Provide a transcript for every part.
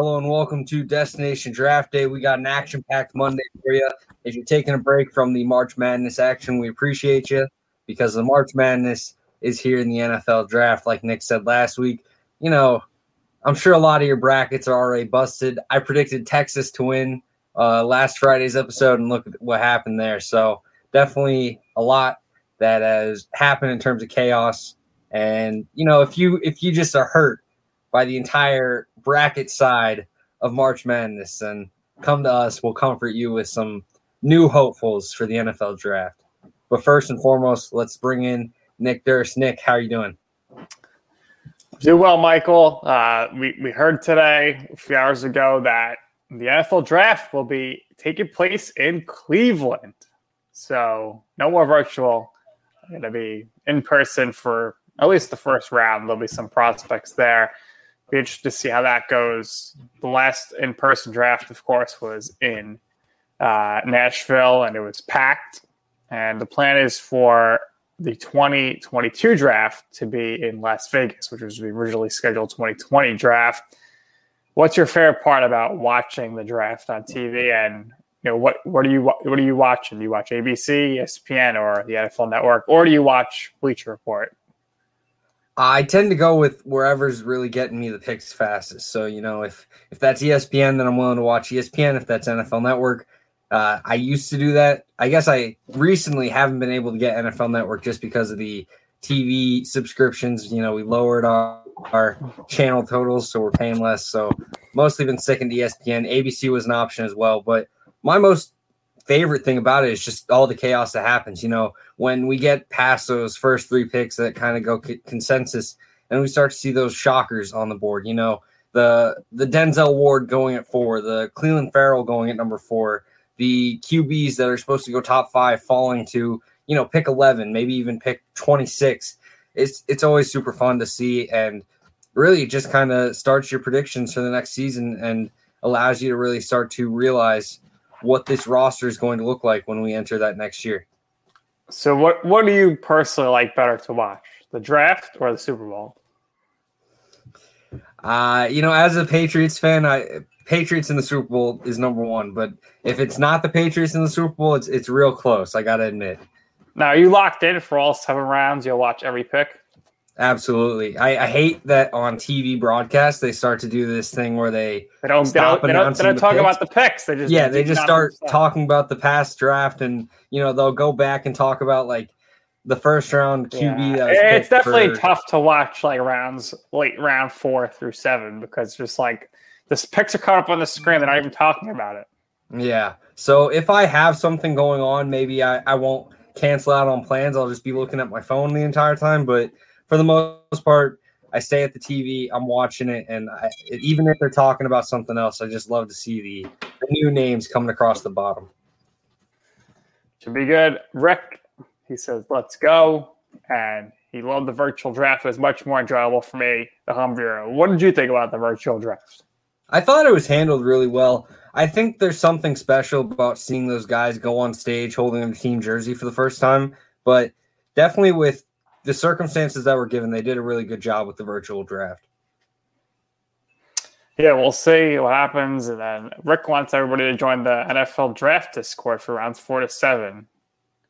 Hello and welcome to Destination Draft Day. We got an action packed Monday for you. If you're taking a break from the March Madness action, we appreciate you because the March Madness is here in the NFL draft. Like Nick said last week, you know, I'm sure a lot of your brackets are already busted. I predicted Texas to win uh, last Friday's episode, and look at what happened there. So, definitely a lot that has happened in terms of chaos. And, you know, if you if you just are hurt by the entire bracket side of March Madness, and come to us. We'll comfort you with some new hopefuls for the NFL draft. But first and foremost, let's bring in Nick Durst. Nick, how are you doing? Do well, Michael. Uh, we, we heard today, a few hours ago, that the NFL draft will be taking place in Cleveland. So no more virtual. I'm Going to be in person for at least the first round. There'll be some prospects there be interested to see how that goes. The last in person draft, of course, was in uh, Nashville and it was packed. And the plan is for the 2022 draft to be in Las Vegas, which was the originally scheduled 2020 draft. What's your favorite part about watching the draft on TV? And you know what what are you what are you watching? Do you watch ABC, ESPN, or the NFL Network, or do you watch Bleacher Report? I tend to go with wherever's really getting me the picks fastest. So you know, if if that's ESPN, then I'm willing to watch ESPN. If that's NFL Network, uh, I used to do that. I guess I recently haven't been able to get NFL Network just because of the TV subscriptions. You know, we lowered our our channel totals, so we're paying less. So mostly been sticking to ESPN. ABC was an option as well, but my most favorite thing about it is just all the chaos that happens. You know, when we get past those first three picks that kind of go c- consensus, and we start to see those shockers on the board. You know, the the Denzel Ward going at four, the Clelin Ferrell going at number four, the QBs that are supposed to go top five falling to you know pick eleven, maybe even pick twenty six. It's it's always super fun to see, and really just kind of starts your predictions for the next season and allows you to really start to realize what this roster is going to look like when we enter that next year. So, what what do you personally like better to watch, the draft or the Super Bowl? Uh, you know, as a Patriots fan, I Patriots in the Super Bowl is number one. But if it's not the Patriots in the Super Bowl, it's it's real close. I gotta admit. Now, are you locked in for all seven rounds? You'll watch every pick. Absolutely. I, I, hate that on TV broadcast they start to do this thing where they they don't stop they don't, they don't, they don't talk picks. about the picks. They just yeah they just start talking about the past draft and you know they'll go back and talk about like the first round QB. Yeah. it's definitely for... tough to watch like rounds late round four through seven because just like the picks are caught up on the screen. They're not even talking about it. Yeah. So if I have something going on, maybe I, I won't cancel out on plans. I'll just be looking at my phone the entire time, but for the most part, I stay at the TV. I'm watching it, and I, even if they're talking about something else, I just love to see the, the new names coming across the bottom. Should be good. Rick, he says, "Let's go," and he loved the virtual draft. It was much more enjoyable for me. The home viewer. What did you think about the virtual draft? I thought it was handled really well. I think there's something special about seeing those guys go on stage holding the team jersey for the first time, but definitely with the circumstances that were given, they did a really good job with the virtual draft. Yeah, we'll see what happens. And then Rick wants everybody to join the NFL draft Discord for rounds four to seven.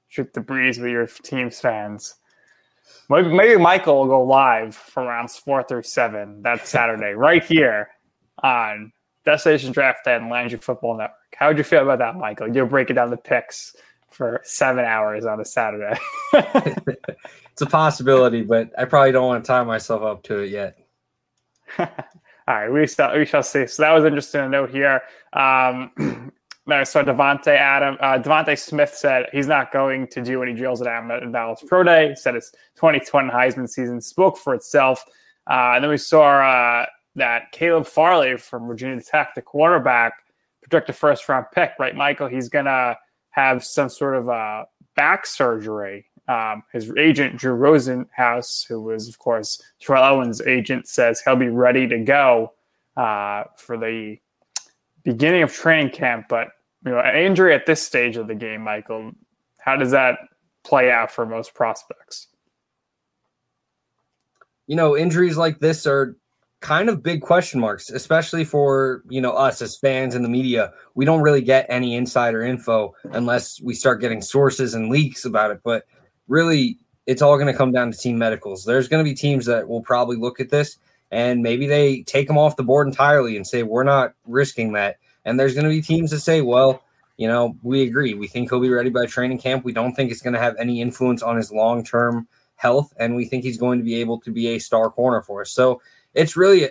Shoot the breeze with your team's fans. Maybe, maybe Michael will go live for rounds four through seven that Saturday, right here on Destination Draft Day and Landry Football Network. How would you feel about that, Michael? You're breaking down the picks for seven hours on a Saturday. it's a possibility, but I probably don't want to tie myself up to it yet. All right, we shall we shall see. So that was interesting to note here. Um, so Devonte Adam uh, DeVonta Smith said he's not going to do any drills at Adam Dallas Pro Day. He said his 2020 Heisman season spoke for itself. Uh, and then we saw uh, that Caleb Farley from Virginia Tech, the quarterback, projected first round pick. Right, Michael? He's gonna have some sort of a back surgery um, his agent, Drew Rosenhaus, who was, of course, Terrell Owens' agent, says he'll be ready to go uh, for the beginning of training camp. But you know, an injury at this stage of the game, Michael, how does that play out for most prospects? You know, injuries like this are kind of big question marks, especially for you know us as fans and the media. We don't really get any insider info unless we start getting sources and leaks about it. But really it's all going to come down to team medicals. There's going to be teams that will probably look at this and maybe they take him off the board entirely and say, we're not risking that. And there's going to be teams that say, well, you know, we agree. We think he'll be ready by training camp. We don't think it's going to have any influence on his long term health. And we think he's going to be able to be a star corner for us. So it's really a,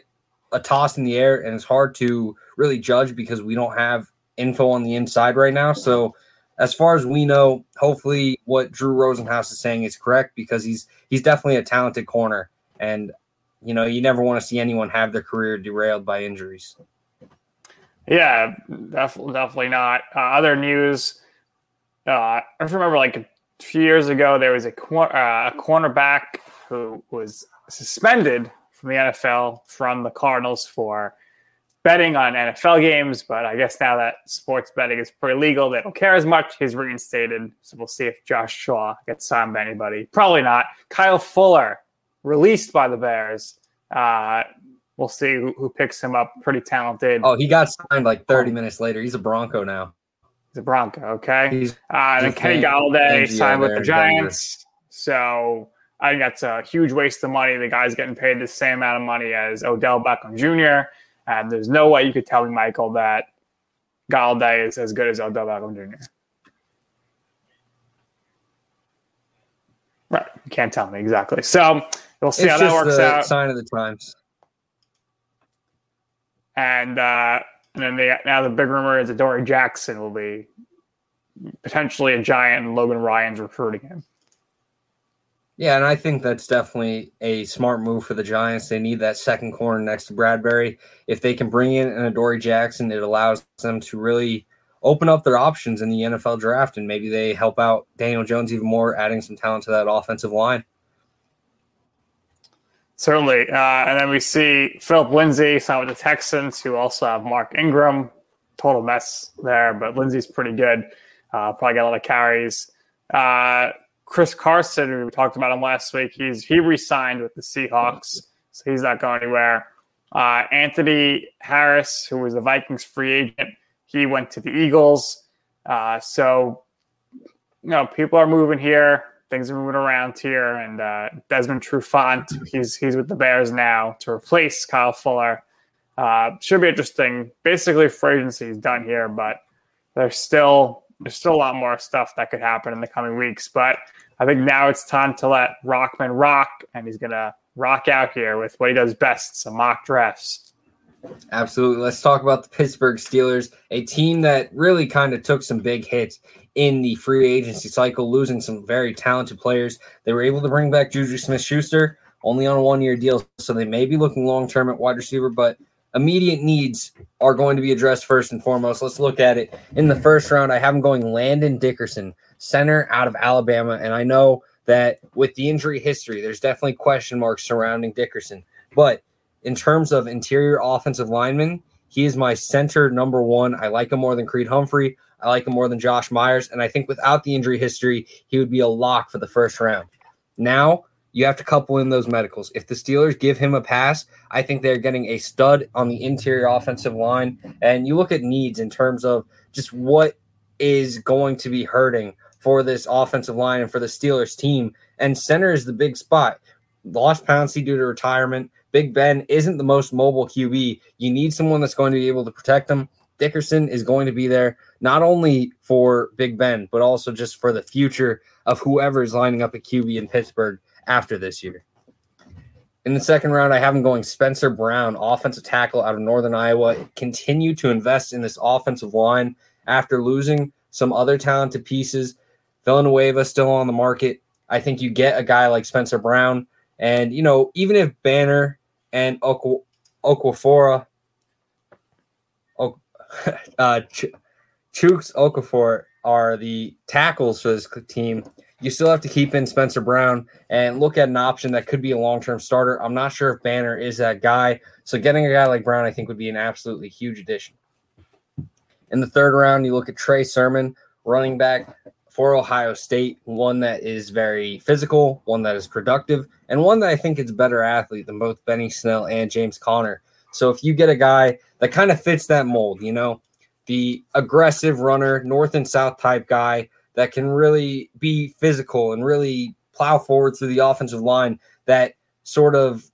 a toss in the air and it's hard to really judge because we don't have info on the inside right now. So, as far as we know, hopefully what Drew Rosenhaus is saying is correct because he's he's definitely a talented corner, and you know you never want to see anyone have their career derailed by injuries. Yeah, definitely, definitely not. Uh, other news, uh, I remember like a few years ago there was a, uh, a cornerback who was suspended from the NFL from the Cardinals for betting on NFL games, but I guess now that sports betting is pretty legal, they don't care as much. He's reinstated. So we'll see if Josh Shaw gets signed by anybody. Probably not. Kyle Fuller, released by the Bears. Uh, we'll see who, who, picks him up. Pretty talented. Oh, he got signed like 30 minutes later. He's a Bronco now. He's a Bronco, okay? He's, uh, and then Kenny Golladay signed with the Giants. So I think that's a huge waste of money. The guy's getting paid the same amount of money as Odell Beckham Jr. And there's no way you could tell me, Michael, that Golladay is as good as Odell Beckham Jr. Right. You can't tell me exactly. So we'll see it's how that works out. Sign of the times. And uh, and then they, now the big rumor is that Dory Jackson will be potentially a giant and Logan Ryan's recruiting him. Yeah, and I think that's definitely a smart move for the Giants. They need that second corner next to Bradberry. If they can bring in an Adoree Jackson, it allows them to really open up their options in the NFL draft, and maybe they help out Daniel Jones even more, adding some talent to that offensive line. Certainly. Uh, and then we see Philip Lindsay signed with the Texans, who also have Mark Ingram. Total mess there, but Lindsay's pretty good. Uh, probably got a lot of carries. Uh, Chris Carson, we talked about him last week. He's he re-signed with the Seahawks, so he's not going anywhere. Uh, Anthony Harris, who was the Vikings free agent, he went to the Eagles. Uh, so, you know, people are moving here. Things are moving around here, and uh, Desmond Trufant, he's he's with the Bears now to replace Kyle Fuller. Uh, should be interesting. Basically, free agency is done here, but there's still there's still a lot more stuff that could happen in the coming weeks. But I think now it's time to let Rockman rock, and he's to rock out here with what he does best some mock drafts. Absolutely. Let's talk about the Pittsburgh Steelers, a team that really kind of took some big hits in the free agency cycle, losing some very talented players. They were able to bring back Juju Smith Schuster only on a one year deal, so they may be looking long term at wide receiver, but immediate needs are going to be addressed first and foremost. Let's look at it. In the first round, I have him going Landon Dickerson, center out of Alabama. And I know that with the injury history, there's definitely question marks surrounding Dickerson. But in terms of interior offensive linemen, He is my center number one. I like him more than Creed Humphrey. I like him more than Josh Myers. And I think without the injury history, he would be a lock for the first round. Now, you have to couple in those medicals. If the Steelers give him a pass, I think they're getting a stud on the interior offensive line. And you look at needs in terms of just what is going to be hurting for this offensive line and for the Steelers team. And center is the big spot. Lost Pouncey due to retirement. Big Ben isn't the most mobile QB. You need someone that's going to be able to protect him. Dickerson is going to be there not only for Big Ben, but also just for the future of whoever is lining up at QB in Pittsburgh after this year. In the second round, I have him going Spencer Brown, offensive tackle out of Northern Iowa. Continue to invest in this offensive line after losing some other talented pieces. Villanueva still on the market. I think you get a guy like Spencer Brown. And, you know, even if Banner and Okwafora, uh, Ch- Chuks Okorafor are the tackles for this team, you still have to keep in Spencer Brown and look at an option that could be a long term starter. I'm not sure if Banner is that guy. So getting a guy like Brown, I think, would be an absolutely huge addition. In the third round, you look at Trey Sermon, running back for Ohio State, one that is very physical, one that is productive, and one that I think is better athlete than both Benny Snell and James Conner. So if you get a guy that kind of fits that mold, you know, the aggressive runner, north and south type guy that can really be physical and really plow forward through the offensive line. That sort of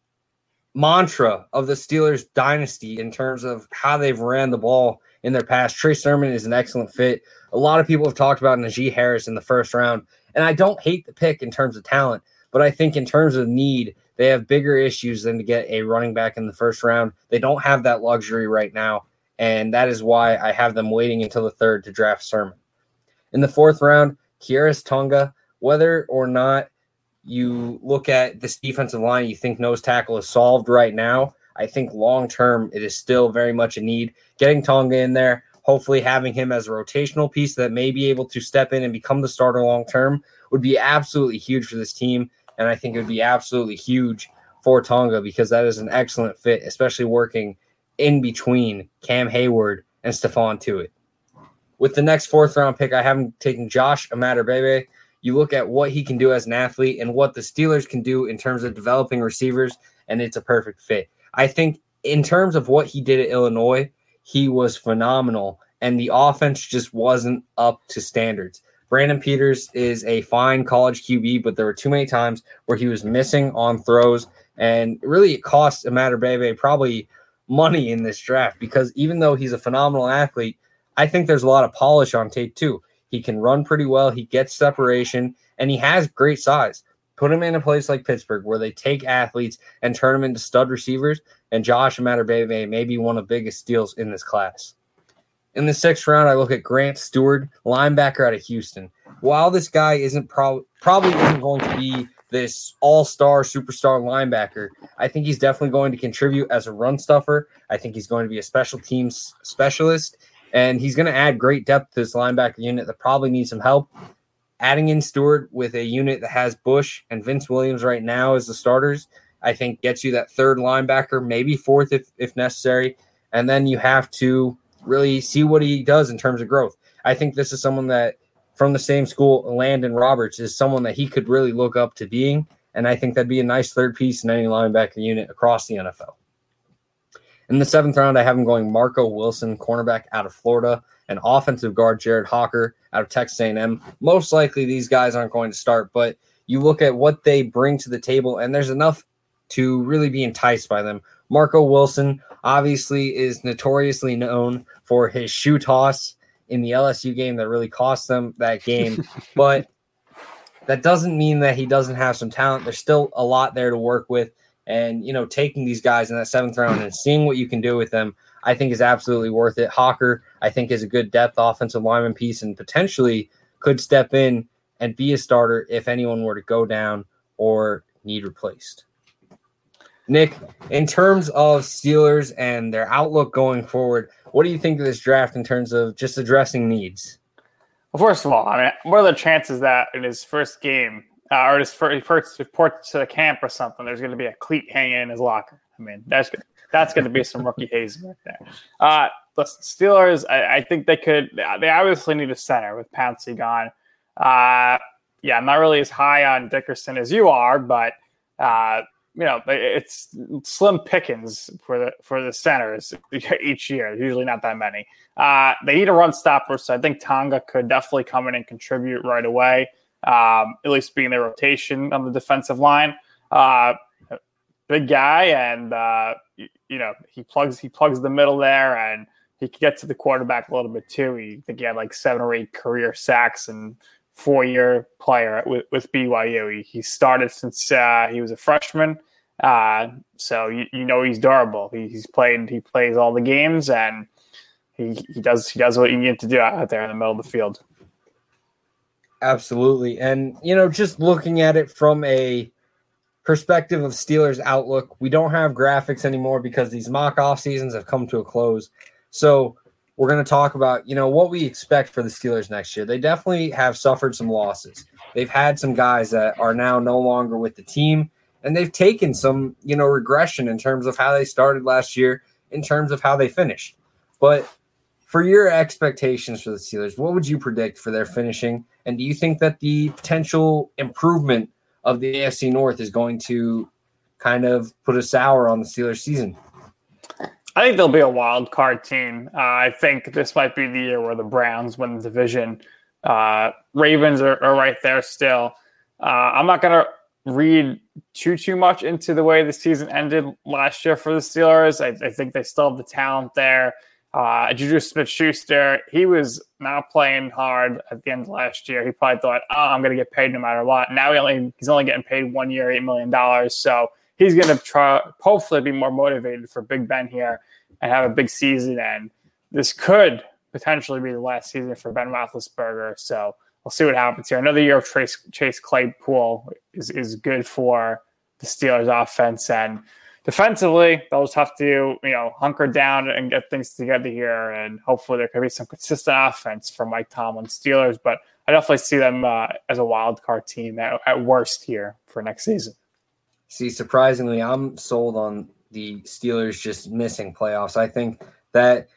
mantra of the Steelers dynasty in terms of how they've ran the ball in their past. Trey Sermon is an excellent fit. A lot of people have talked about Najee Harris in the first round, and I don't hate the pick in terms of talent, but I think in terms of need, they have bigger issues than to get a running back in the first round. They don't have that luxury right now, and that is why I have them waiting until the third to draft Sermon. In the fourth round, Khyiris Tonga, whether or not you look at this defensive line, you think nose tackle is solved right now. I think long term, it is still very much a need. Getting Tonga in there, hopefully having him as a rotational piece that may be able to step in and become the starter long term would be absolutely huge for this team. And I think it would be absolutely huge for Tonga because that is an excellent fit, especially working in between Cam Heyward and Stephon Tuitt. With the next fourth round pick, I haven't taken Josh Imatorbhebhe. You look at what he can do as an athlete and what the Steelers can do in terms of developing receivers, and it's a perfect fit. I think in terms of what he did at Illinois, he was phenomenal, and the offense just wasn't up to standards. Brandon Peters is a fine college QB, but there were too many times where he was missing on throws, and really it cost Imatorbhebhe probably money in this draft because even though he's a phenomenal athlete, I think there's a lot of polish on tape too. He can run pretty well. He gets separation and he has great size. Put him in a place like Pittsburgh where they take athletes and turn them into stud receivers. And Josh Imatorbhebhe may be one of the biggest steals in this class. In the sixth round, I look at Grant Stuard, linebacker out of Houston. While this guy isn't pro- probably isn't going to be this all-star superstar linebacker, I think he's definitely going to contribute as a run stuffer. I think he's going to be a special teams specialist, and he's going to add great depth to this linebacker unit that probably needs some help. Adding in Stuard with a unit that has Bush and Vince Williams right now as the starters, I think gets you that third linebacker, maybe fourth if, if necessary. And then you have to really see what he does in terms of growth. I think this is someone that from the same school, Elandon Roberts, is someone that he could really look up to being. And I think that'd be a nice third piece in any linebacker unit across the NFL. In the seventh round, I have him going Marco Wilson, cornerback out of Florida, and offensive guard Jared Hocker out of Texas A&M. Most likely, these guys aren't going to start, but you look at what they bring to the table, and there's enough to really be enticed by them. Marco Wilson obviously is notoriously known for his shoe toss in the LSU game that really cost them that game, but that doesn't mean that he doesn't have some talent. There's still a lot there to work with and you know taking these guys in that seventh round and seeing what you can do with them i think is absolutely worth it. Hocker i think is a good depth offensive lineman piece and potentially could step in and be a starter if anyone were to go down or need replaced. Nick in terms of steelers and their outlook going forward what do you think of this draft in terms of just addressing needs? Well, first of all, I mean, what are the chances that in his first game uh, or his first, first report to the camp or something, there's going to be a cleat hanging in his locker. I mean, that's that's going to be some rookie hazing right there. Uh, the Steelers, I, I, think they could. They obviously need a center with Pouncey gone. Uh, yeah, I'm not really as high on Dickerson as you are, but uh, you know, it's slim pickings for the for the centers each year. Usually not that many. Uh, they need a run stopper, so I think Tonga could definitely come in and contribute right away. Um, at least being their rotation on the defensive line. Uh, big guy, and uh, you, you, know he plugs he plugs the middle there, and he can get to the quarterback a little bit too. He I think he had like seven or eight career sacks and four year player with, with BYU. He, he started since uh, he was a freshman. Uh, so you, you know he's durable. He, he's played. He plays all the games, and he, he does he does what you need to do out there in the middle of the field. Absolutely, and you know, just looking at it from a perspective of Steelers outlook, we don't have graphics anymore because these mock off seasons have come to a close. So we're going to talk about, you know, what we expect for the Steelers next year. They definitely have suffered some losses. They've had some guys that are now no longer with the team, and they've taken some, you know, regression in terms of how they started last year, in terms of how they finished. But for your expectations for the Steelers, what would you predict for their finishing? And do you think that the potential improvement of the AFC North is going to kind of put a sour on the Steelers season? I think they'll be a wild card team. Uh, I think this might be the year where the Browns win the division. Uh, Ravens are, are, right there still. Uh, I'm not going to read too too much into the way the season ended last year for the Steelers. I, I think they still have the talent there. Uh, Juju Smith Schuster, he was not playing hard at the end of last year. He probably thought, oh, I'm going to get paid no matter what. Now he only, he's only getting paid one year, $8 million. So he's going to try, hopefully, be more motivated for Big Ben here and have a big season. And this could potentially be the last season for Ben Roethlisberger. So we'll see what happens here. Another year of Chase, Chase Claypool is, is good for the Steelers offense. And defensively, they'll just have to, you know, hunker down and get things together here. And hopefully there could be some consistent offense from Mike Tomlin Steelers. But I definitely see them uh, as a wild card team at, at worst here for next season. See, surprisingly, I'm sold on the Steelers just missing playoffs. I think that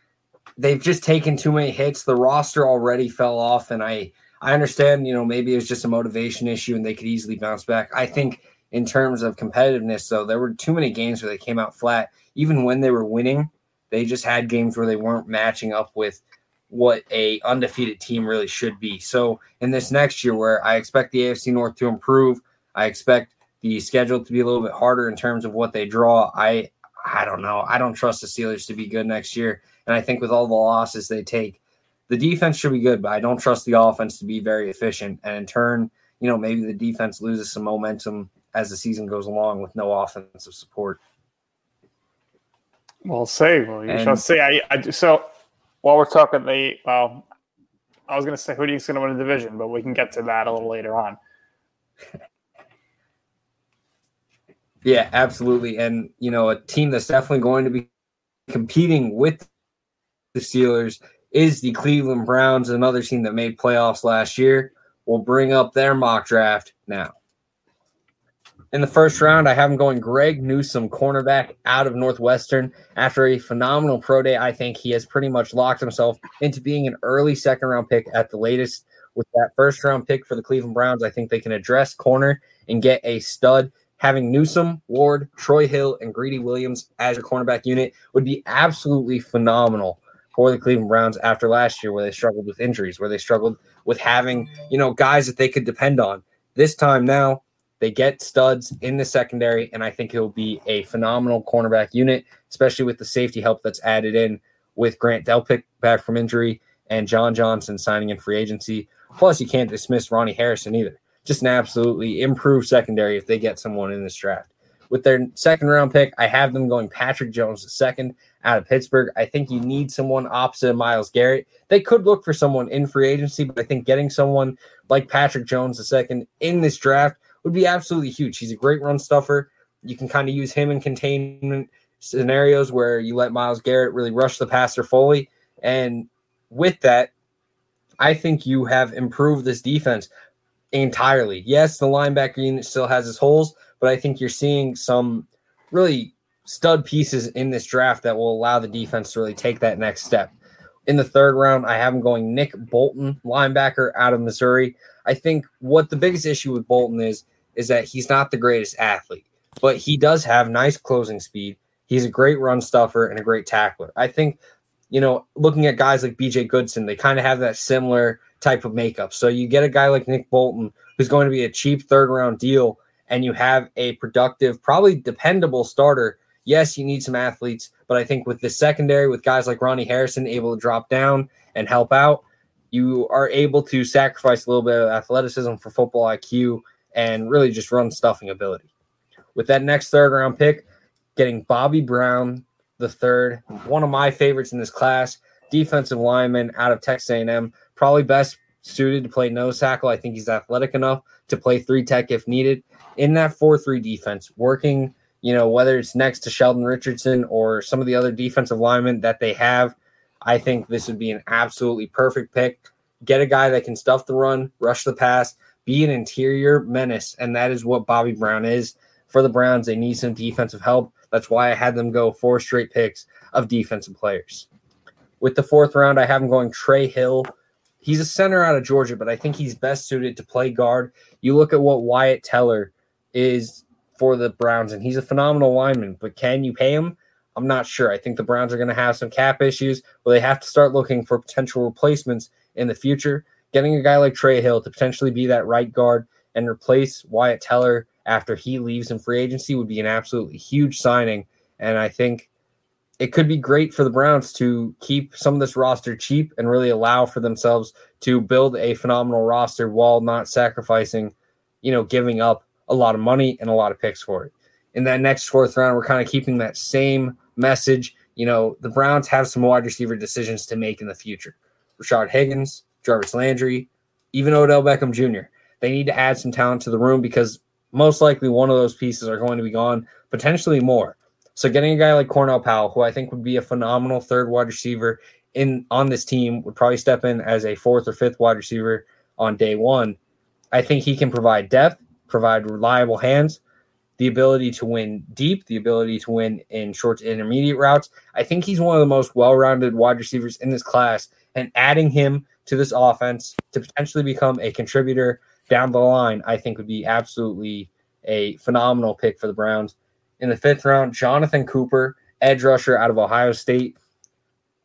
they've just taken too many hits. The roster already fell off, and I I understand, you know, maybe it's just a motivation issue and they could easily bounce back. I think in terms of competitiveness, though, there were too many games where they came out flat. Even when they were winning, they just had games where they weren't matching up with what a undefeated team really should be. So in this next year, where I expect the AFC North to improve, I expect the schedule to be a little bit harder in terms of what they draw. I I don't know. I don't trust the Steelers to be good next year. And I think with all the losses they take, the defense should be good, but I don't trust the offense to be very efficient. And in turn, you know, maybe the defense loses some momentum as the season goes along with no offensive support. We'll see. Well, you and, shall see. I, I, so while we're talking the well, I was going to say who do you think's going to win the division, but we can get to that a little later on. yeah, absolutely. And you know, a team that's definitely going to be competing with the Steelers is the Cleveland Browns, another team that made playoffs last year. We'll bring up their mock draft now. In the first round, I have him going Greg Newsome, cornerback out of Northwestern. After a phenomenal pro day, I think he has pretty much locked himself into being an early second round pick at the latest. With that first round pick for the Cleveland Browns, I think they can address corner and get a stud. Having Newsome, Ward, Troy Hill, and Greedy Williams as your cornerback unit would be absolutely phenomenal for the Cleveland Browns after last year, where they struggled with injuries, where they struggled with having, you know, guys that they could depend on. This time now, they get studs in the secondary, and I think it'll be a phenomenal cornerback unit, especially with the safety help that's added in with Grant Delpit back from injury and John Johnson signing in free agency. Plus, you can't dismiss Ronnie Harrison either. Just an absolutely improved secondary if they get someone in this draft. With their second round pick, I have them going Patrick Jones second out of Pittsburgh. I think you need someone opposite Myles Garrett. They could look for someone in free agency, but I think getting someone like Patrick Jones second in this draft would be absolutely huge. He's a great run stuffer. You can kind of use him in containment scenarios where you let Myles Garrett really rush the passer fully. And with that, I think you have improved this defense entirely. Yes, the linebacker unit still has its holes, but I think you're seeing some really stud pieces in this draft that will allow the defense to really take that next step. In the third round, I have him going Nick Bolton, linebacker out of Missouri. I think what the biggest issue with Bolton is is that he's not the greatest athlete, but he does have nice closing speed. He's a great run stuffer and a great tackler. I think, you know, looking at guys like BJ Goodson, they kind of have that similar type of makeup. So you get a guy like Nick Bolton, who's going to be a cheap third round deal, and you have a productive, probably dependable starter. Yes, you need some athletes, but I think with the secondary, with guys like Ronnie Harrison able to drop down and help out, you are able to sacrifice a little bit of athleticism for football IQ and really just run stuffing ability. With that next third round pick, getting Bobby Brown the third, one of my favorites in this class, defensive lineman out of Texas A&M, probably best suited to play nose tackle. I think he's athletic enough to play three tech if needed in that four three defense, working. You know whether it's next to Sheldon Richardson or some of the other defensive linemen that they have. I think this would be an absolutely perfect pick. Get a guy that can stuff the run, rush the pass, be an interior menace, and that is what Bobby Brown is for the Browns. They need some defensive help. That's why I had them go four straight picks of defensive players. With the fourth round, I have him going Trey Hill. He's a center out of Georgia, but I think he's best suited to play guard. You look at what Wyatt Teller is for the Browns, and he's a phenomenal lineman, but can you pay him? I'm not sure. I think the Browns are going to have some cap issues where they have to start looking for potential replacements in the future. Getting a guy like Trey Hill to potentially be that right guard and replace Wyatt Teller after he leaves in free agency would be an absolutely huge signing. And I think it could be great for the Browns to keep some of this roster cheap and really allow for themselves to build a phenomenal roster while not sacrificing, you know, giving up a lot of money and a lot of picks for it. In that next fourth round, we're kind of keeping that same message. You know, the Browns have some wide receiver decisions to make in the future. Rashard Higgins, Jarvis Landry, even Odell Beckham Jr. They need to add some talent to the room because most likely one of those pieces are going to be gone, potentially more. So getting a guy like Cornell Powell, who I think would be a phenomenal third wide receiver in on this team, would probably step in as a fourth or fifth wide receiver on day one. I think he can provide depth, provide reliable hands, the ability to win deep, the ability to win in short to intermediate routes. I think he's one of the most well-rounded wide receivers in this class, and adding him to this offense to potentially become a contributor down the line, I think would be absolutely a phenomenal pick for the Browns. In the fifth round, Jonathan Cooper, edge rusher out of Ohio State.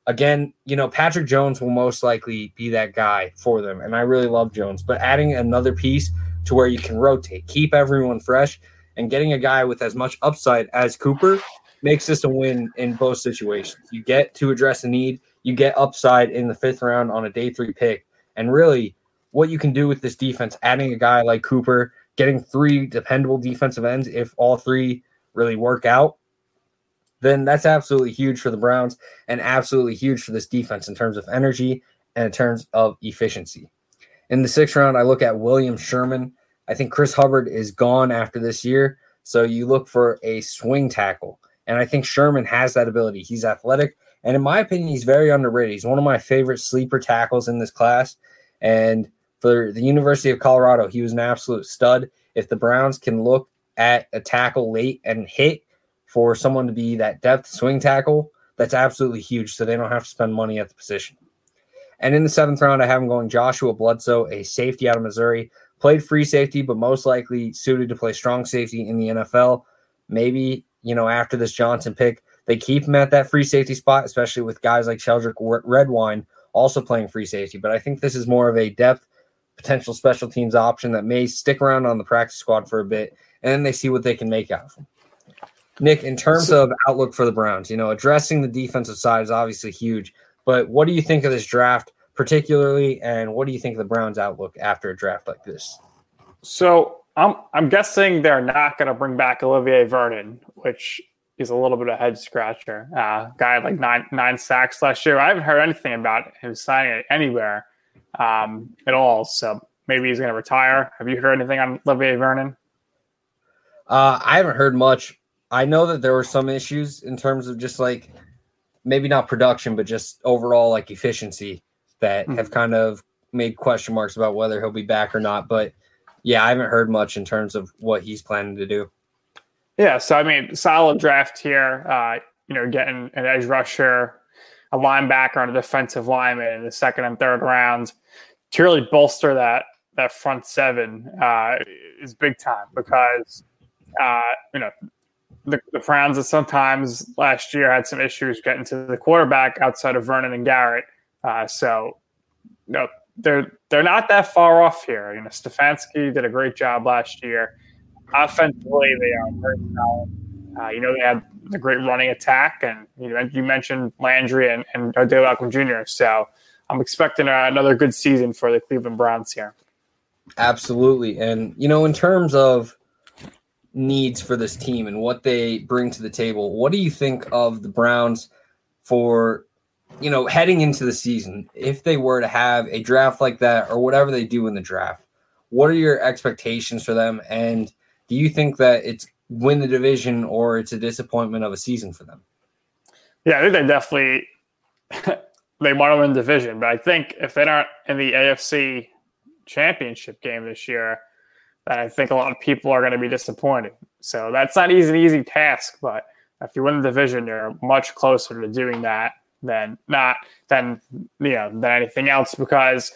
Again, you know, Patrick Jones will most likely be that guy for them. And I really love Jones, but adding another piece to where you can rotate, keep everyone fresh, and getting a guy with as much upside as Cooper makes this a win in both situations. You get to address a need, you get upside in the fifth round on a day three pick. And really, what you can do with this defense, adding a guy like Cooper, getting three dependable defensive ends, if all three really work out, then that's absolutely huge for the Browns and absolutely huge for this defense in terms of energy and in terms of efficiency. In the sixth round, I look at William Sherman. I think Chris Hubbard is gone after this year. So you look for a swing tackle. And I think Sherman has that ability. He's athletic. And in my opinion, he's very underrated. He's one of my favorite sleeper tackles in this class. And for the University of Colorado, he was an absolute stud. If the Browns can look at a tackle late and hit for someone to be that depth swing tackle, that's absolutely huge. So they don't have to spend money at the position. And in the seventh round, I have him going Joshua Bledsoe, a safety out of Missouri. Played free safety, but most likely suited to play strong safety in the NFL. Maybe, you know, after this Johnson pick, they keep him at that free safety spot, especially with guys like Sheldrick Redwine also playing free safety. But I think this is more of a depth potential special teams option that may stick around on the practice squad for a bit, and then they see what they can make out of him. Nick, in terms so, of outlook for the Browns, you know, addressing the defensive side is obviously huge, but what do you think of this draft particularly, and what do you think of the Browns' outlook after a draft like this? So I'm I'm guessing they're not going to bring back Olivier Vernon, which is a little bit of a head scratcher. Uh, guy had like nine nine sacks last year. I haven't heard anything about him signing it anywhere um, at all. So maybe he's going to retire. Have you heard anything on Olivier Vernon? Uh, I haven't heard much. I know that there were some issues in terms of just like maybe not production, but just overall like efficiency that mm-hmm. have kind of made question marks about whether he'll be back or not. But yeah, I haven't heard much in terms of what he's planning to do. Yeah, so I mean, solid draft here. Uh, you know, getting an edge rusher, a linebacker, and a defensive lineman in the second and third rounds to really bolster that that front seven uh, is big time because uh, you know the, the Browns sometimes last year had some issues getting to the quarterback outside of Vernon and Garrett. Uh, so you know, they're they're not that far off here. You know, Stefanski did a great job last year. Offensively, they are very solid. Uh, you know, they had the great running attack, and you, you mentioned Landry and, and Odell Beckham Jr. So I'm expecting another good season for the Cleveland Browns here. Absolutely. And, you know, in terms of needs for this team and what they bring to the table, what do you think of the Browns for, you know, heading into the season? If they were to have a draft like that or whatever they do in the draft, what are your expectations for them? And do you think that it's win the division or it's a disappointment of a season for them? Yeah, I think they definitely they want to win the division, but I think if they aren't in the AFC championship game this year, then I think a lot of people are going to be disappointed. So that's not easy, an easy task, but if you win the division, you're much closer to doing that than not than you know than anything else. Because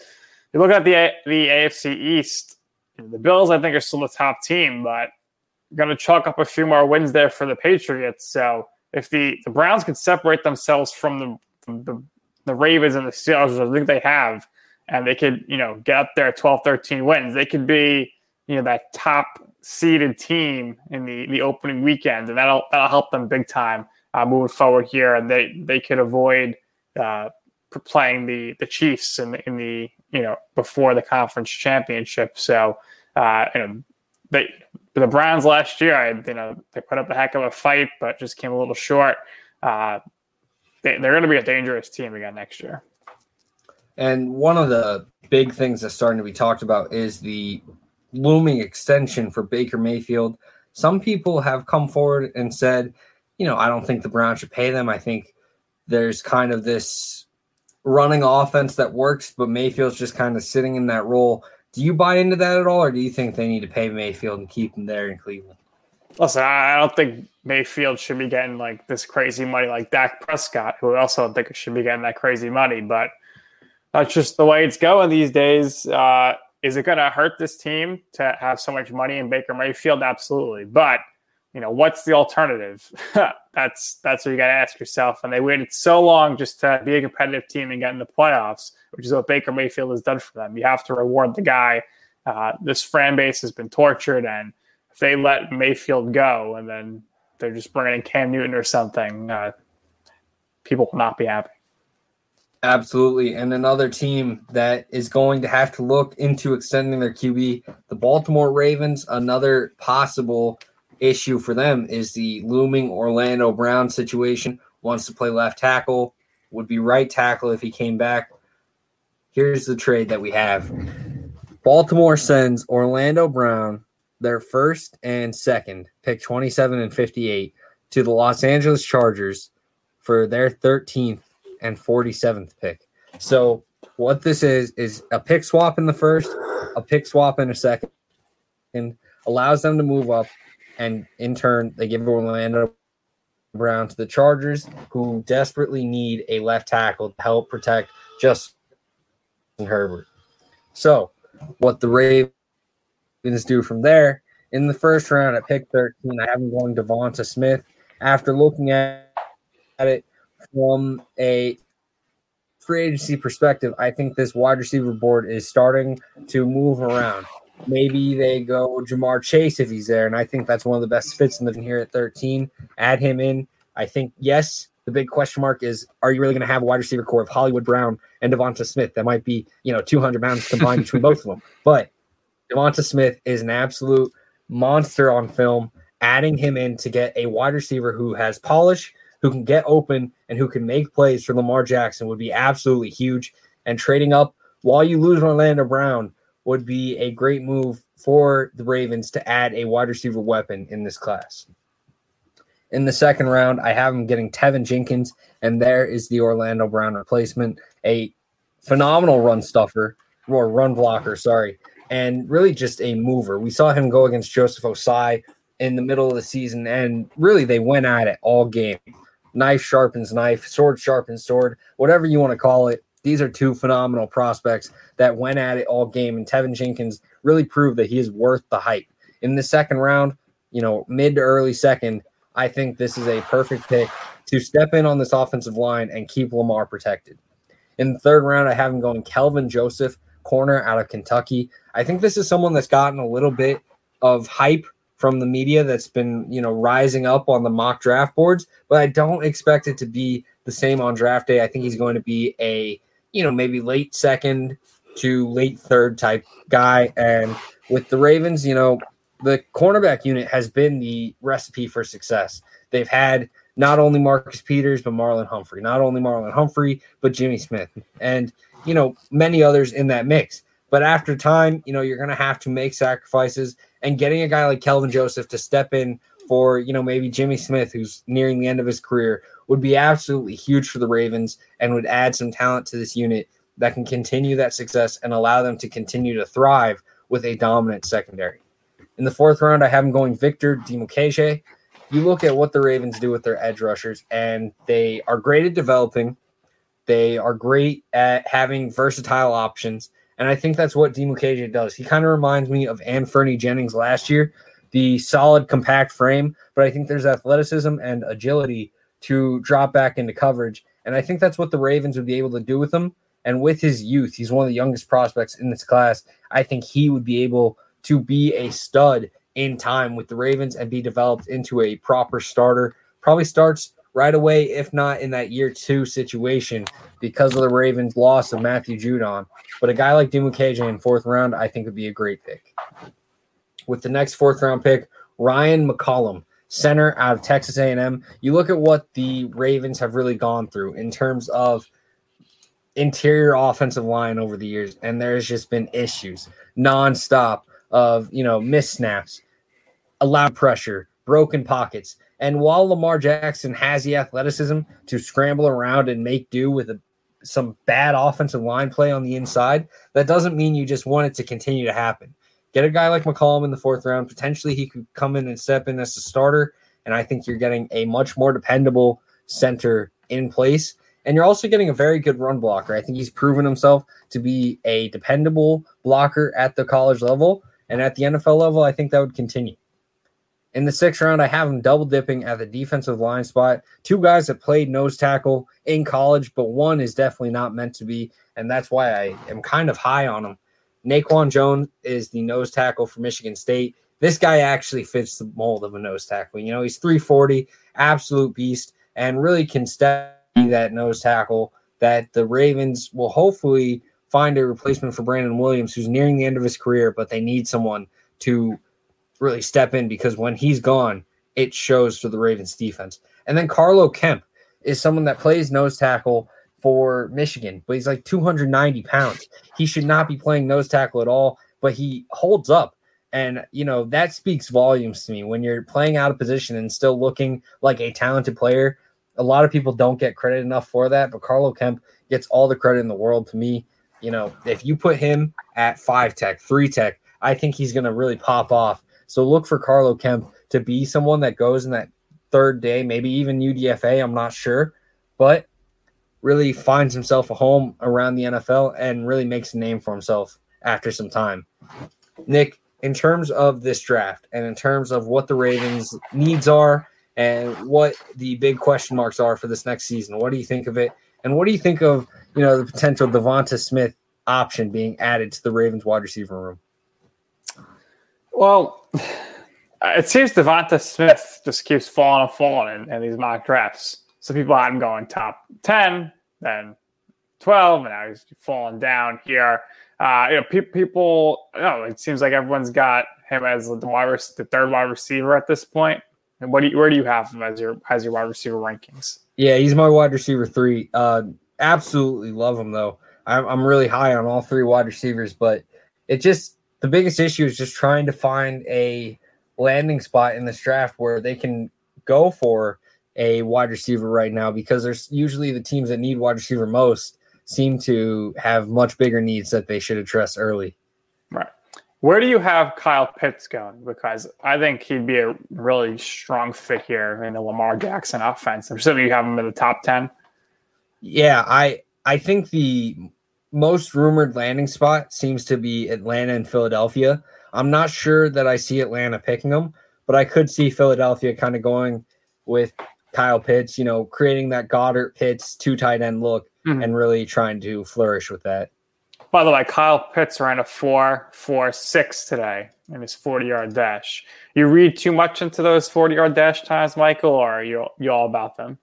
you look at the the AFC East, the Bills I think are still the top team, but going to chalk up a few more wins there for the Patriots. So if the the Browns can separate themselves from the the, the Ravens and the Steelers, I think they have, and they could, you know, get up there 12, 13 wins. They could be, you know, that top seeded team in the, the opening weekend, and that'll that'll help them big time uh, moving forward here. And they they could avoid uh, playing the the Chiefs in the, in the you know before the conference championship. So uh, you know they the Browns last year, I you know they put up a heck of a fight, but just came a little short. Uh, they, they're going to be a dangerous team again next year. And one of the big things that's starting to be talked about is the looming extension for Baker Mayfield. Some people have come forward and said, you know, I don't think the Browns should pay them. I think there's kind of this running offense that works, but Mayfield's just kind of sitting in that role. Do you buy into that at all, or do you think they need to pay Mayfield and keep him there in Cleveland? Listen, I don't think Mayfield should be getting like this crazy money like Dak Prescott, who also don't think should be getting that crazy money, but – that's just the way it's going these days. Uh, is it going to hurt this team to have so much money in Baker Mayfield? Absolutely. But you know, what's the alternative? that's that's what you got to ask yourself. And they waited so long just to be a competitive team and get in the playoffs, which is what Baker Mayfield has done for them. You have to reward the guy. Uh, this fan base has been tortured, and if they let Mayfield go and then they're just bringing in Cam Newton or something, uh, people will not be happy. Absolutely. And another team that is going to have to look into extending their QB, the Baltimore Ravens, another possible issue for them is the looming Orlando Brown situation. Wants to play left tackle, would be right tackle if he came back. Here's the trade that we have Baltimore sends Orlando Brown, their first and second, pick 27 and 58, to the Los Angeles Chargers for their 13th and 47th pick. So what this is is a pick swap in the first, a pick swap in a second, and allows them to move up. And in turn, they give Orlando Brown to the Chargers, who desperately need a left tackle to help protect Justin Herbert. So, what the Ravens do from there in the first round at pick 13, I have them going Devonta Smith. After looking at, at it, from a free agency perspective, I think this wide receiver board is starting to move around. Maybe they go Ja'Marr Chase if he's there, and I think that's one of the best fits in the here at 13. Add him in. I think yes. The big question mark is: Are you really going to have a wide receiver core of Hollywood Brown and Devonta Smith? That might be you know 200 pounds combined between both of them. But Devonta Smith is an absolute monster on film. Adding him in to get a wide receiver who has polish, who can get open and who can make plays for Lamar Jackson would be absolutely huge. And trading up while you lose Orlando Brown would be a great move for the Ravens to add a wide receiver weapon in this class. In the second round, I have him getting Teven Jenkins, and there is the Orlando Brown replacement, a phenomenal run stuffer or run blocker, sorry, and really just a mover. We saw him go against Joseph Ossai, in the middle of the season, and really they went at it all game. Knife sharpens knife, sword sharpens sword, whatever you want to call it. These are two phenomenal prospects that went at it all game, and Teven Jenkins really proved that he is worth the hype. In the second round, you know, mid to early second, I think this is a perfect pick to step in on this offensive line and keep Lamar protected. In the third round, I have him going Kelvin Joseph, corner out of Kentucky. I think this is someone that's gotten a little bit of hype from the media that's been, you know, rising up on the mock draft boards, but I don't expect it to be the same on draft day. I think he's going to be a, you know, maybe late second to late third type guy. And with the Ravens, you know, the cornerback unit has been the recipe for success. They've had not only Marcus Peters, but Marlon Humphrey, not only Marlon Humphrey, but Jimmy Smith, and, you know, many others in that mix. But after time, you know, you're going to have to make sacrifices and getting a guy like Kelvin Joseph to step in for, you know, maybe Jimmy Smith, who's nearing the end of his career, would be absolutely huge for the Ravens and would add some talent to this unit that can continue that success and allow them to continue to thrive with a dominant secondary. In the fourth round, I have him going Victor Dimukeje. You look at what the Ravens do with their edge rushers, and they are great at developing. They are great at having versatile options. And I think that's what Dimukeje does. He kind of reminds me of Anfernee Jennings last year, the solid, compact frame, but I think there's athleticism and agility to drop back into coverage. And I think that's what the Ravens would be able to do with him. And with his youth, he's one of the youngest prospects in this class. I think he would be able to be a stud in time with the Ravens and be developed into a proper starter. Probably starts right away, if not in that year two situation, because of the Ravens' loss of Matthew Judon. But a guy like Dimukeje in fourth round, I think would be a great pick. With the next fourth round pick, Ryan McCollum, center out of Texas A&M. You look at what the Ravens have really gone through in terms of interior offensive line over the years, and there's just been issues nonstop of you know miss snaps, allowed pressure, broken pockets. And while Lamar Jackson has the athleticism to scramble around and make do with a, some bad offensive line play on the inside, that doesn't mean you just want it to continue to happen. Get a guy like McCollum in the fourth round. Potentially, he could come in and step in as a starter. And I think you're getting a much more dependable center in place. And you're also getting a very good run blocker. I think he's proven himself to be a dependable blocker at the college level. And at the NFL level, I think that would continue. In the sixth round, I have him double dipping at the defensive line spot. Two guys that played nose tackle in college, but one is definitely not meant to be. And that's why I am kind of high on him. Naquan Jones is the nose tackle for Michigan State. This guy actually fits the mold of a nose tackle. You know, he's 340, absolute beast, and really can step that nose tackle that the Ravens will hopefully find a replacement for Brandon Williams, who's nearing the end of his career, but they need someone to really step in because when he's gone, it shows for the Ravens defense. And then Carlo Kemp is someone that plays nose tackle for Michigan, but he's like 290 pounds. He should not be playing nose tackle at all, but he holds up. And, you know, that speaks volumes to me when you're playing out of position and still looking like a talented player. A lot of people don't get credit enough for that, but Carlo Kemp gets all the credit in the world to me. You know, if you put him at five tech, three tech, I think he's going to really pop off. So look for Carlo Kemp to be someone that goes in that third day, maybe even UDFA. I'm not sure, but really finds himself a home around the NFL and really makes a name for himself after some time. Nick, in terms of this draft and in terms of what the Ravens' needs are and what the big question marks are for this next season, what do you think of it? And what do you think of you know the potential Devonta Smith option being added to the Ravens wide receiver room? Well, it seems Devonta Smith just keeps falling and falling in, in these mock drafts. Some people had him going top 10, then 12, and now he's falling down here. Uh, you know, pe- people, you know, it seems like everyone's got him as the, wide, the third wide receiver at this point. And what do you, where do you have him as your as your wide receiver rankings? Yeah, he's my wide receiver three. Uh, absolutely love him though. I'm, I'm really high on all three wide receivers, but it just the biggest issue is just trying to find a landing spot in this draft where they can go for a wide receiver right now because there's usually the teams that need wide receiver most seem to have much bigger needs that they should address early. Right. Where do you have Kyle Pitts going? Because I think he'd be a really strong fit here in the Lamar Jackson offense. I'm assuming you have him in the top ten. Yeah, I I think the most rumored landing spot seems to be Atlanta and Philadelphia. I'm not sure that I see Atlanta picking him, but I could see Philadelphia kind of going with Kyle Pitts, you know, creating that Goedert Pitts two tight end look mm-hmm. and really trying to flourish with that. By the way, Kyle Pitts ran a four four six today in his 40 yard dash. You read too much into those 40 yard dash times, Michael, or are you you all about them?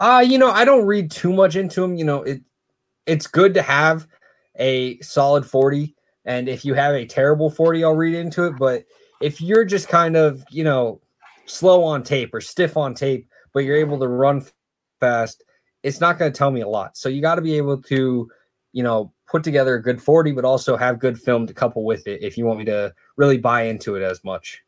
Uh, you know, I don't read too much into them. You know, it it's good to have a solid 40. And if you have a terrible 40, I'll read into it. But if you're just kind of, you know, slow on tape or stiff on tape, but you're able to run fast, it's not going to tell me a lot. So you got to be able to, you know, put together a good 40, but also have good film to couple with it if you want me to really buy into it as much.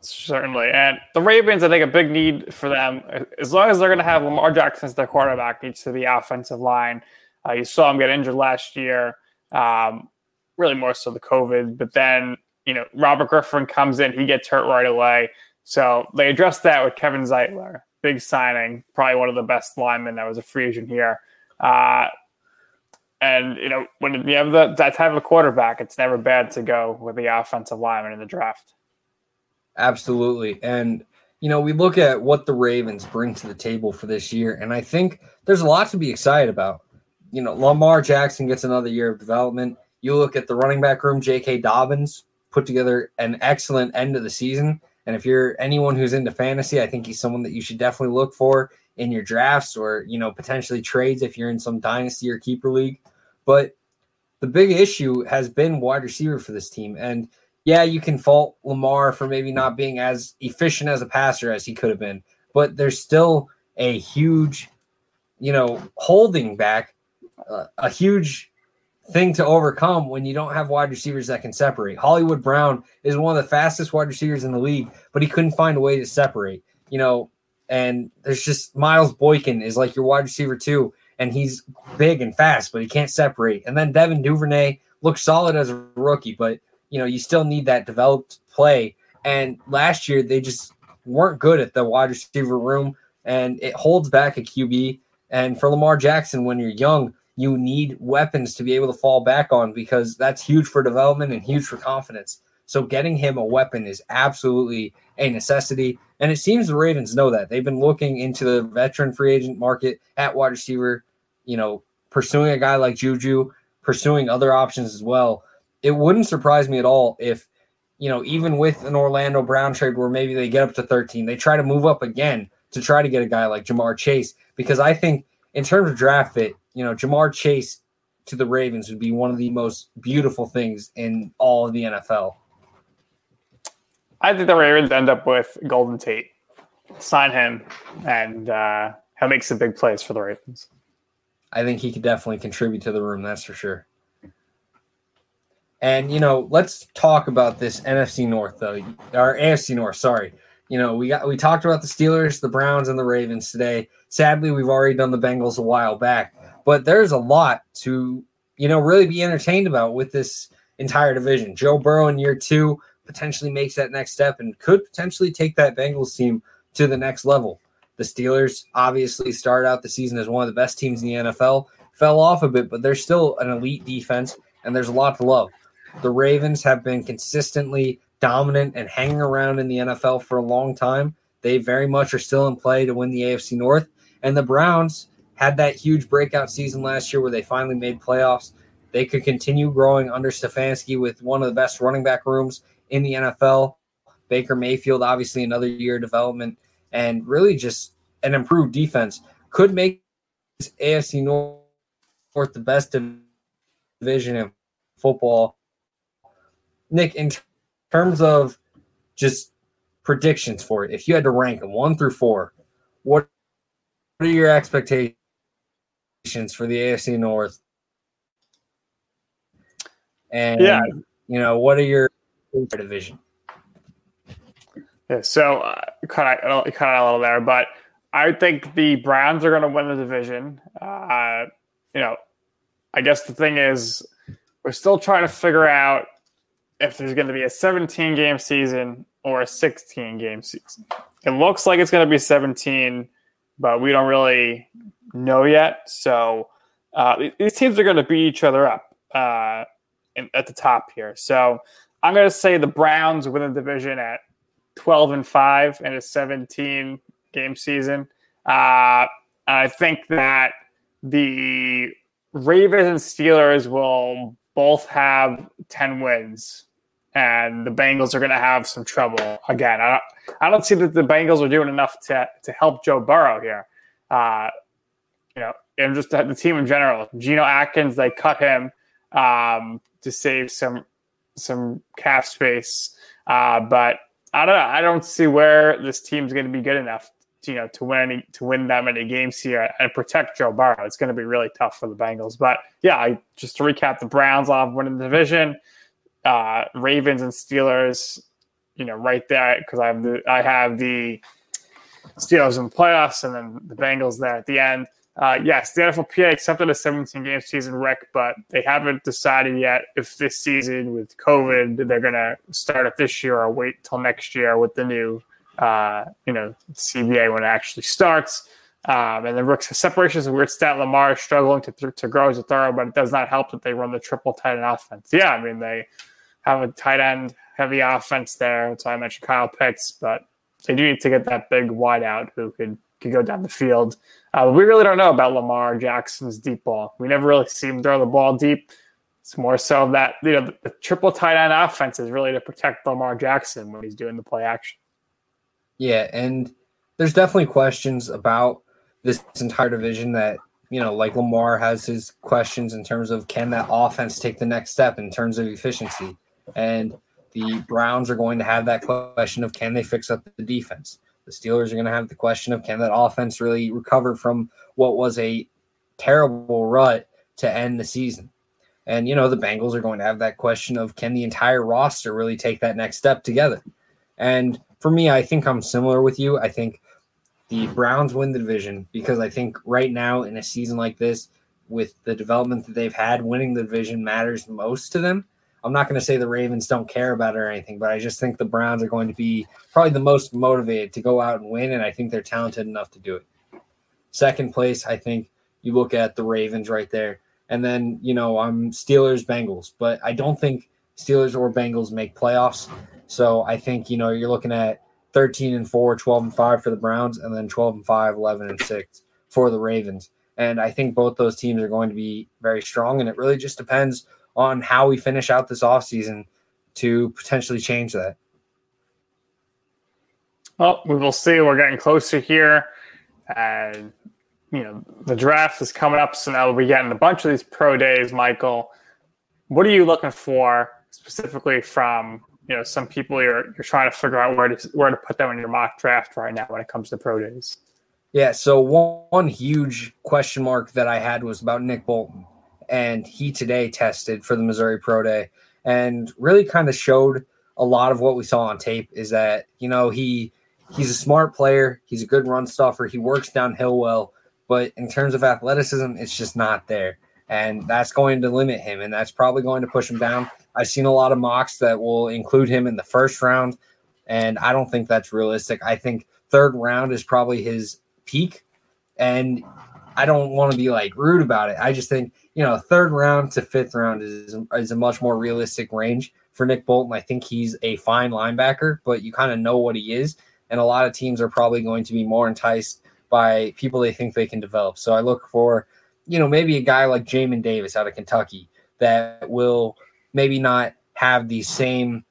Certainly. And the Ravens, I think a big need for them, as long as they're going to have Lamar Jackson as their quarterback, needs to be offensive line. Uh, you saw him get injured last year, um, really more so the COVID. But then, you know, Robert Griffin comes in, he gets hurt right away. So they addressed that with Kevin Zeitler, big signing, probably one of the best linemen that was a free agent here. Uh, and you know, when you have the, that type of quarterback, it's never bad to go with the offensive lineman in the draft. Absolutely, and you know, we look at what the Ravens bring to the table for this year, and I think there's a lot to be excited about. You know, Lamar Jackson gets another year of development. You look at the running back room, J.K. Dobbins put together an excellent end of the season. And if you're anyone who's into fantasy, I think he's someone that you should definitely look for in your drafts or, you know, potentially trades if you're in some dynasty or keeper league. But the big issue has been wide receiver for this team. And yeah, you can fault Lamar for maybe not being as efficient as a passer as he could have been, but there's still a huge, you know, holding back, uh, a huge thing to overcome when you don't have wide receivers that can separate. Hollywood Brown is one of the fastest wide receivers in the league, but he couldn't find a way to separate. You know, and there's just Miles Boykin is like your wide receiver two, and he's big and fast, but he can't separate. And then Devin Duvernay looks solid as a rookie, but you know you still need that developed play. And last year they just weren't good at the wide receiver room, and it holds back a QB. And for Lamar Jackson, when you're young, you need weapons to be able to fall back on because that's huge for development and huge for confidence. So getting him a weapon is absolutely a necessity. And it seems the Ravens know that. They've been looking into the veteran free agent market at wide receiver, you know, pursuing a guy like Juju, pursuing other options as well. It wouldn't surprise me at all if, you know, even with an Orlando Brown trade where maybe they get up to 13, they try to move up again to try to get a guy like Ja'Marr Chase. Because I think in terms of draft fit, you know, Ja'Marr Chase to the Ravens would be one of the most beautiful things in all of the NFL. I think the Ravens end up with Golden Tate. Sign him, and uh, he'll make some big plays for the Ravens. I think he could definitely contribute to the room. That's for sure. And you know, let's talk about this NFC North though, or AFC North. Sorry, you know, we got we talked about the Steelers, the Browns, and the Ravens today. Sadly, we've already done the Bengals a while back. But there's a lot to, you know, really be entertained about with this entire division. Joe Burrow in year two potentially makes that next step and could potentially take that Bengals team to the next level. The Steelers obviously started out the season as one of the best teams in the NFL, fell off a bit, but they're still an elite defense, and there's a lot to love. The Ravens have been consistently dominant and hanging around in the NFL for a long time. They very much are still in play to win the AFC North. And the Browns had that huge breakout season last year where they finally made playoffs. They could continue growing under Stefanski with one of the best running back rooms in the NFL. Baker Mayfield, obviously, another year of development, and really just an improved defense could make this AFC North the best division in football. Nick, in terms of just predictions for it, if you had to rank them one through four, what are your expectations for the AFC North. And yeah, you know, what are your division? Yeah, so uh, cut out, cut out a little there, but I think the Browns are going to win the division. Uh, you know, I guess the thing is, we're still trying to figure out if there's going to be a 17 game season or a 16 game season. It looks like it's going to be 17, but we don't really know yet. So uh, these teams are going to beat each other up uh, in, at the top here. So I'm going to say the Browns win the division at 12 and 5 in a 17 game season. Uh, I think that the Ravens and Steelers will both have 10 wins and the Bengals are going to have some trouble again. I don't, I don't see that the Bengals are doing enough to, to help Joe Burrow here. Uh, you know, and just the, the team in general. Geno Atkins, they cut him um, to save some some cap space, uh, but I don't know. I don't see where this team's going to be good enough, to, you know, to win any, to win that many games here and protect Joe Burrow. It's going to be really tough for the Bengals. But yeah, I, just to recap, the Browns off winning the division uh, Ravens and Steelers, you know, right there because I have the I have the Steelers in the playoffs and then the Bengals there at the end. Uh, yes, the NFLPA accepted a 17 game season, Rick, but they haven't decided yet if this season with COVID they're going to start it this year or wait till next year with the new, uh, you know, CBA when it actually starts. Um, and Rick's separation is a weird stat. Lamar is struggling to, to grow as a thrower, but it does not help that they run the triple tight end offense. Yeah, I mean they have a tight end heavy offense there. So I mentioned Kyle Pitts, but they do need to get that big wideout who could could go down the field. Uh, we really don't know about Lamar Jackson's deep ball. We never really see him throw the ball deep. It's more so that you know the, the triple tight end offense is really to protect Lamar Jackson when he's doing the play action. Yeah, and there's definitely questions about this entire division that you know, like Lamar has his questions in terms of can that offense take the next step in terms of efficiency. And the Browns are going to have that question of can they fix up the defense? The Steelers are going to have the question of can that offense really recover from what was a terrible rut to end the season? And, you know, the Bengals are going to have that question of can the entire roster really take that next step together? And for me, I think I'm similar with you. I think the Browns win the division because I think right now in a season like this, with the development that they've had, winning the division matters most to them. I'm not going to say the Ravens don't care about it or anything, but I just think the Browns are going to be probably the most motivated to go out and win, and I think they're talented enough to do it. Second place, I think you look at the Ravens right there, and then you know I'm Steelers Bengals, but I don't think Steelers or Bengals make playoffs. So I think you know you're looking at 13 and 4, 12 and 5 for the Browns, and then 12 and 5, 11 and 6 for the Ravens. And I think both those teams are going to be very strong, and it really just depends on how we finish out this offseason to potentially change that. Well, we will see. We're getting closer here. And, you know, the draft is coming up. So now we'll be getting a bunch of these pro days, Michael. What are you looking for specifically from, you know, some people you're, you're trying to figure out where to, where to put them in your mock draft right now when it comes to pro days? Yeah. So one, one huge question mark that I had was about Nick Bolton and he today tested for the Missouri Pro Day and really kind of showed a lot of what we saw on tape is that you know he he's a smart player, he's a good run stuffer, he works downhill well, but in terms of athleticism, it's just not there. And that's going to limit him, and that's probably going to push him down. I've seen a lot of mocks that will include him in the first round, and I don't think that's realistic. I think third round is probably his peak, and I don't want to be like rude about it. I just think you know, third round to fifth round is is a much more realistic range for Nick Bolton. I think he's a fine linebacker, but you kind of know what he is, and a lot of teams are probably going to be more enticed by people they think they can develop. So I look for, you know, maybe a guy like Jamin Davis out of Kentucky that will maybe not have the same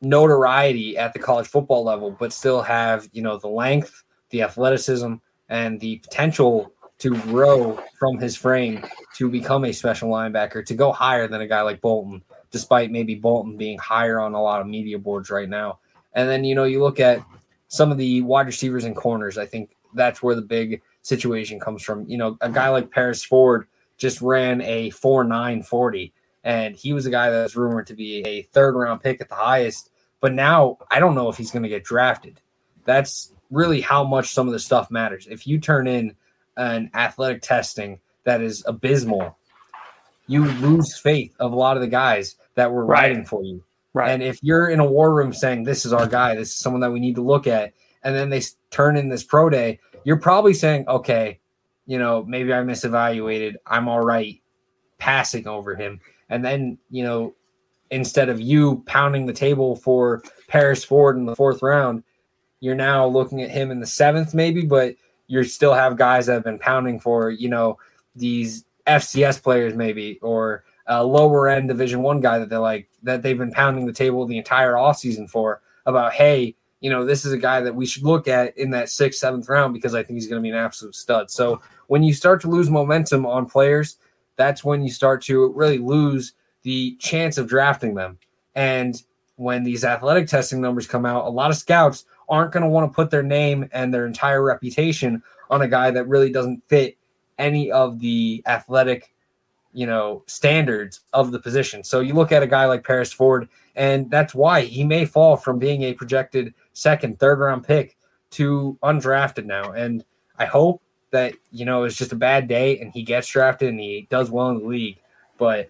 notoriety at the college football level, but still have, you know, the length, the athleticism, and the potential to grow from his frame to become a special linebacker to go higher than a guy like Bolton, despite maybe Bolton being higher on a lot of media boards right now. And then, you know, you look at some of the wide receivers and corners, I think that's where the big situation comes from. You know, a guy like Paris Ford just ran a 4 9 40, and he was a guy that was rumored to be a third round pick at the highest. But now I don't know if he's going to get drafted. That's really how much some of the stuff matters. If you turn in an athletic testing that is abysmal, you lose faith of a lot of the guys that were Right. riding for you. Right. And if you're in a war room saying this is our guy, this is someone that we need to look at, and then they turn in this pro day, you're probably saying, okay, you know, maybe I misevaluated. I'm all right passing over him. And then, you know, instead of you pounding the table for Paris Ford in the fourth round, you're now looking at him in the seventh, maybe, but you still have guys that have been pounding for, you know, these FCS players, maybe, or a lower end division one guy that they're like that they've been pounding the table the entire offseason for about, hey, you know, this is a guy that we should look at in that sixth, seventh round because I think he's going to be an absolute stud. So when you start to lose momentum on players, that's when you start to really lose the chance of drafting them. And when these athletic testing numbers come out, a lot of scouts aren't going to want to put their name and their entire reputation on a guy that really doesn't fit any of the athletic, you know, standards of the position. So you look at a guy like Paris Ford, and that's why he may fall from being a projected second, third round pick to undrafted now. And I hope that, you know, it's just a bad day and he gets drafted and he does well in the league. But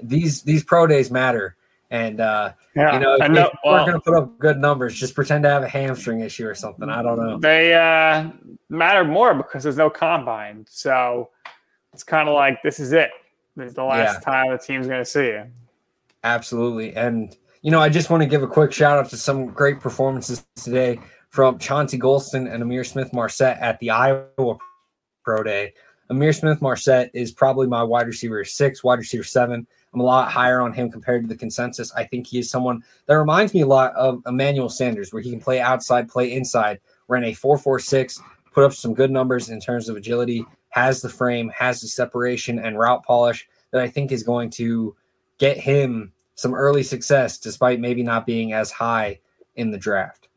these these pro days matter. And uh yeah. you know, if, know. if we're well, going to put up good numbers, just pretend to have a hamstring issue or something. I don't know. they uh, matter more because there's no combine. So it's kind of like this is it. This is the last Yeah. time the team's going to see you. Absolutely. And, you know, I just want to give a quick shout out to some great performances today from Chauncey Golston and Ihmir Smith Marsette at the Iowa Pro Day. Ihmir Smith Marsette is probably my wide receiver six, wide receiver seven. I'm a lot higher on him compared to the consensus. I think he is someone that reminds me a lot of Emmanuel Sanders, where he can play outside, play inside, ran a 4.46, put up some good numbers in terms of agility, has the frame, has the separation and route polish that I think is going to get him some early success despite maybe not being as high in the draft.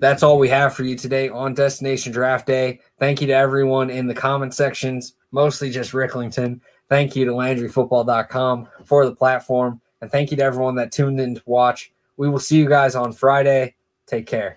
That's all we have for you today on Destination Draft Day. Thank you to everyone in the comment sections, mostly just Ricklington. Thank you to LandryFootball.com for the platform. And thank you to everyone that tuned in to watch. We will see you guys on Friday. Take care.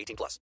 18 plus.